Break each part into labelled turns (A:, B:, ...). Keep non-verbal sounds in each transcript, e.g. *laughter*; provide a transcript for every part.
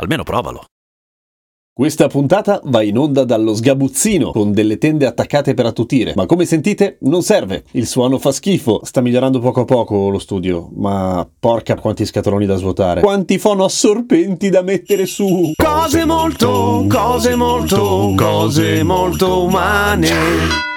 A: Almeno provalo.
B: Questa puntata va in onda dallo sgabuzzino con delle tende attaccate per attutire, ma come sentite non serve. Il suono fa schifo, sta migliorando poco a poco lo studio, ma porca quanti scatoloni da svuotare. Quanti fono assorpenti da mettere su.
C: Cose molto, cose molto, cose molto umane.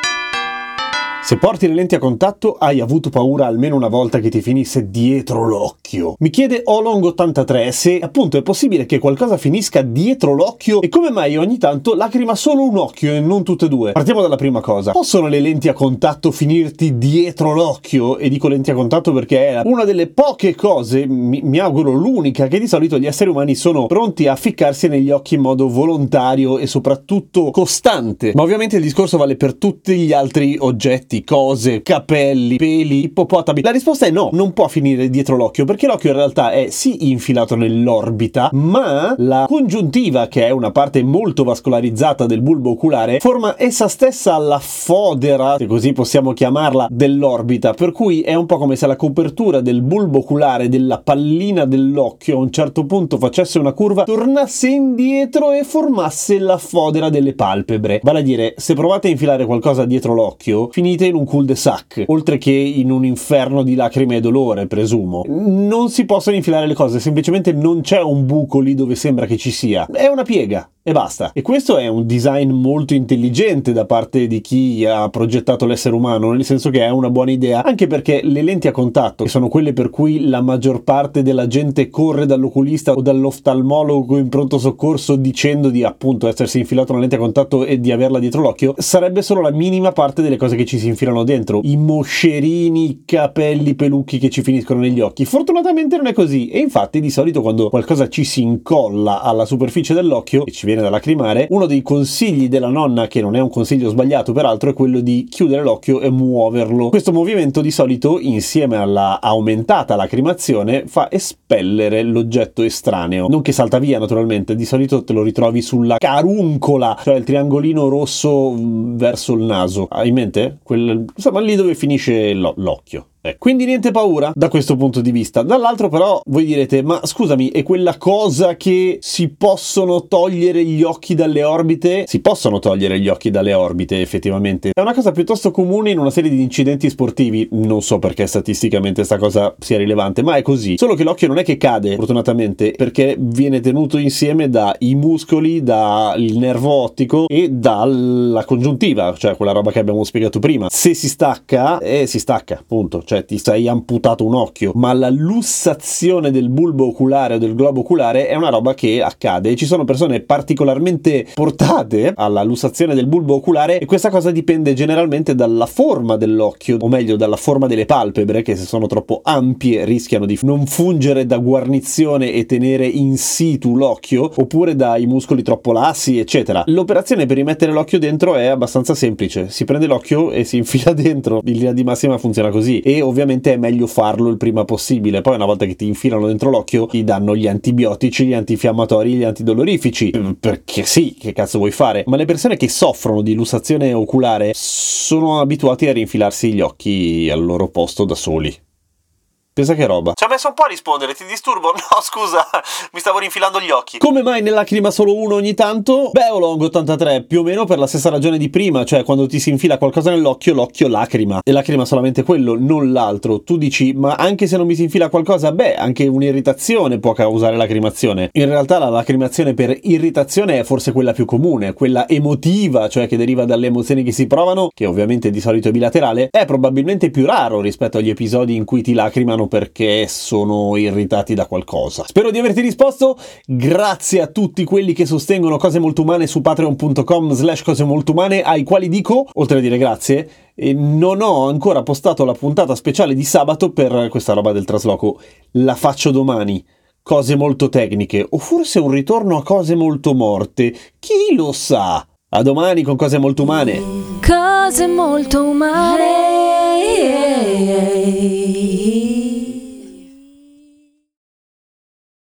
B: Se porti le lenti a contatto hai avuto paura almeno una volta che ti finisse dietro l'occhio. Mi chiede Olong83 se appunto è possibile che qualcosa finisca dietro l'occhio e come mai ogni tanto lacrima solo un occhio e non tutte e due. Partiamo dalla prima cosa. Possono le lenti a contatto finirti dietro l'occhio? E dico lenti a contatto perché è una delle poche cose, mi, mi auguro l'unica, che di solito gli esseri umani sono pronti a ficcarsi negli occhi in modo volontario e soprattutto costante. Ma ovviamente il discorso vale per tutti gli altri oggetti cose, capelli, peli, ippopotami? La risposta è no, non può finire dietro l'occhio, perché l'occhio in realtà è sì infilato nell'orbita, ma la congiuntiva, che è una parte molto vascolarizzata del bulbo oculare, forma essa stessa la fodera, se così possiamo chiamarla, dell'orbita, per cui è un po' come se la copertura del bulbo oculare della pallina dell'occhio a un certo punto facesse una curva, tornasse indietro e formasse la fodera delle palpebre. Vale a dire, se provate a infilare qualcosa dietro l'occhio, finite in un cul-de-sac, oltre che in un inferno di lacrime e dolore, presumo. Non si possono infilare le cose, semplicemente non c'è un buco lì dove sembra che ci sia. È una piega e basta. E questo è un design molto intelligente da parte di chi ha progettato l'essere umano, nel senso che è una buona idea, anche perché le lenti a contatto, che sono quelle per cui la maggior parte della gente corre dall'oculista o dall'oftalmologo in pronto soccorso dicendo di appunto essersi infilato una lente a contatto e di averla dietro l'occhio, sarebbe solo la minima parte delle cose che ci si infilano dentro, i moscerini, i capelli pelucchi che ci finiscono negli occhi. Fortunatamente non è così e infatti di solito quando qualcosa ci si incolla alla superficie dell'occhio e ci viene da lacrimare, uno dei consigli della nonna, che non è un consiglio sbagliato peraltro, è quello di chiudere l'occhio e muoverlo. Questo movimento di solito, insieme alla aumentata lacrimazione, fa espellere l'oggetto estraneo. Non che salta via naturalmente, di solito te lo ritrovi sulla caruncola, cioè il triangolino rosso verso il naso. Hai in mente? Quel, insomma, lì dove finisce l'occhio. Eh, quindi niente paura da questo punto di vista. Dall'altro però voi direte, ma scusami, è quella cosa che si possono togliere gli occhi dalle orbite? Si possono togliere gli occhi dalle orbite effettivamente. È una cosa piuttosto comune in una serie di incidenti sportivi. Non so perché statisticamente questa cosa sia rilevante, ma è così. Solo che l'occhio non è che cade, fortunatamente, perché viene tenuto insieme dai muscoli, dal nervo ottico e dalla congiuntiva, cioè quella roba che abbiamo spiegato prima. Se si stacca, eh, si stacca, punto cioè ti sei amputato un occhio, ma la lussazione del bulbo oculare o del globo oculare è una roba che accade. Ci sono persone particolarmente portate alla lussazione del bulbo oculare e questa cosa dipende generalmente dalla forma dell'occhio, o meglio dalla forma delle palpebre che se sono troppo ampie rischiano di non fungere da guarnizione e tenere in situ l'occhio, oppure dai muscoli troppo lassi, eccetera. L'operazione per rimettere l'occhio dentro è abbastanza semplice, si prende l'occhio e si infila *laughs* dentro, in linea di massima funziona così. E ovviamente è meglio farlo il prima possibile. Poi una volta che ti infilano dentro l'occhio ti danno gli antibiotici, gli antinfiammatori, gli antidolorifici. Perché sì, che cazzo vuoi fare? Ma le persone che soffrono di lussazione oculare sono abituati a rinfilarsi gli occhi al loro posto da soli. Pensa che roba.
D: Ci ha messo un po' a rispondere, ti disturbo? *laughs* No, scusa, mi stavo rinfilando gli occhi.
B: Come mai ne lacrima solo uno ogni tanto? Beh, Olong83, più o meno per la stessa ragione di prima, cioè quando ti si infila qualcosa nell'occhio, l'occhio lacrima. E lacrima solamente quello, non l'altro. Tu dici, ma anche se non mi si infila qualcosa, beh, anche un'irritazione può causare lacrimazione. In realtà la lacrimazione per irritazione è forse quella più comune, quella emotiva, cioè che deriva dalle emozioni che si provano, che ovviamente di solito è bilaterale, è probabilmente più raro rispetto agli episodi in cui ti lacrimano perché sono irritati da qualcosa. Spero di averti risposto. Grazie a tutti quelli che sostengono cose molto umane su patreon.com slash cose molto umane, ai quali dico, oltre a dire grazie, non ho ancora postato la puntata speciale di sabato per questa roba del trasloco. La faccio domani cose molto tecniche o forse un ritorno a cose molto morte. Chi lo sa? A domani con cose molto umane.
E: Cose molto umane.